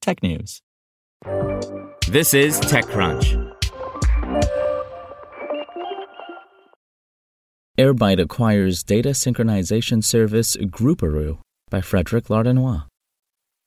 technews. This is TechCrunch. Airbyte acquires data synchronization service Grouparoo by Frederic Lardinois.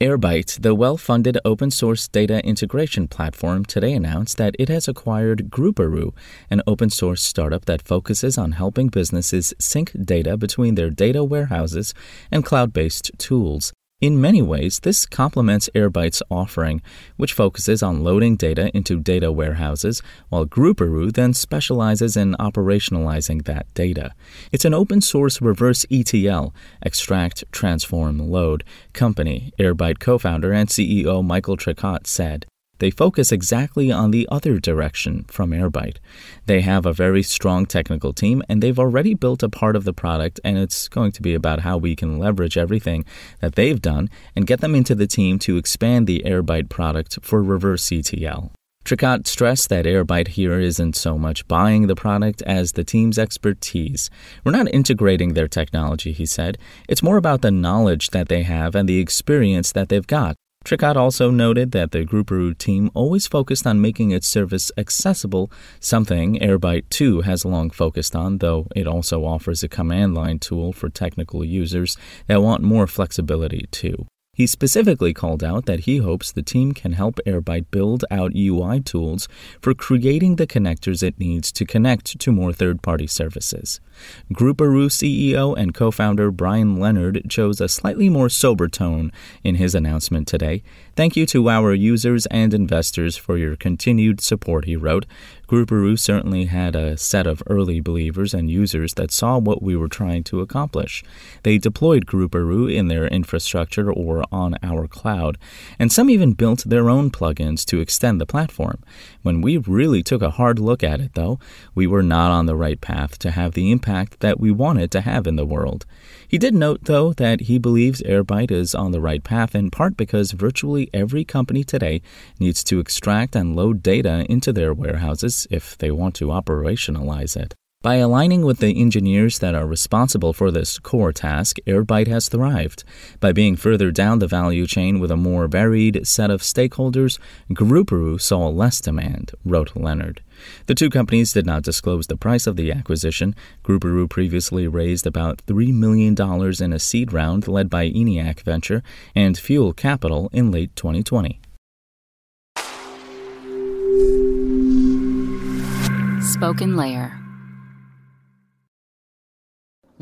Airbyte, the well funded open source data integration platform, today announced that it has acquired Grouparoo, an open source startup that focuses on helping businesses sync data between their data warehouses and cloud based tools. In many ways, this complements Airbyte's offering, which focuses on loading data into data warehouses, while Grouparoo then specializes in operationalizing that data. It's an open source reverse ETL, extract, transform, load, company, Airbyte co founder and CEO Michael Tricot said. They focus exactly on the other direction from Airbyte. They have a very strong technical team and they've already built a part of the product, and it's going to be about how we can leverage everything that they've done and get them into the team to expand the Airbyte product for reverse ETL. Tricot stressed that Airbyte here isn't so much buying the product as the team's expertise. We're not integrating their technology, he said. It's more about the knowledge that they have and the experience that they've got. Tricot also noted that the Grouparoo team always focused on making its service accessible, something Airbyte too has long focused on, though it also offers a command line tool for technical users that want more flexibility too. He specifically called out that he hopes the team can help Airbyte build out UI tools for creating the connectors it needs to connect to more third party services. Grouparoo CEO and co founder Brian Leonard chose a slightly more sober tone in his announcement today. Thank you to our users and investors for your continued support, he wrote. Grouparoo certainly had a set of early believers and users that saw what we were trying to accomplish. They deployed Grouparoo in their infrastructure or on our cloud, and some even built their own plugins to extend the platform. When we really took a hard look at it, though, we were not on the right path to have the impact that we wanted to have in the world. He did note, though, that he believes Airbyte is on the right path in part because virtually every company today needs to extract and load data into their warehouses if they want to operationalize it. By aligning with the engineers that are responsible for this core task, Airbyte has thrived. By being further down the value chain with a more varied set of stakeholders, Grouparoo saw less demand, wrote Leonard. The two companies did not disclose the price of the acquisition. Grouparoo previously raised about $3 million in a seed round led by ENIAC Venture and Fuel Capital in late 2020. Spoken Layer.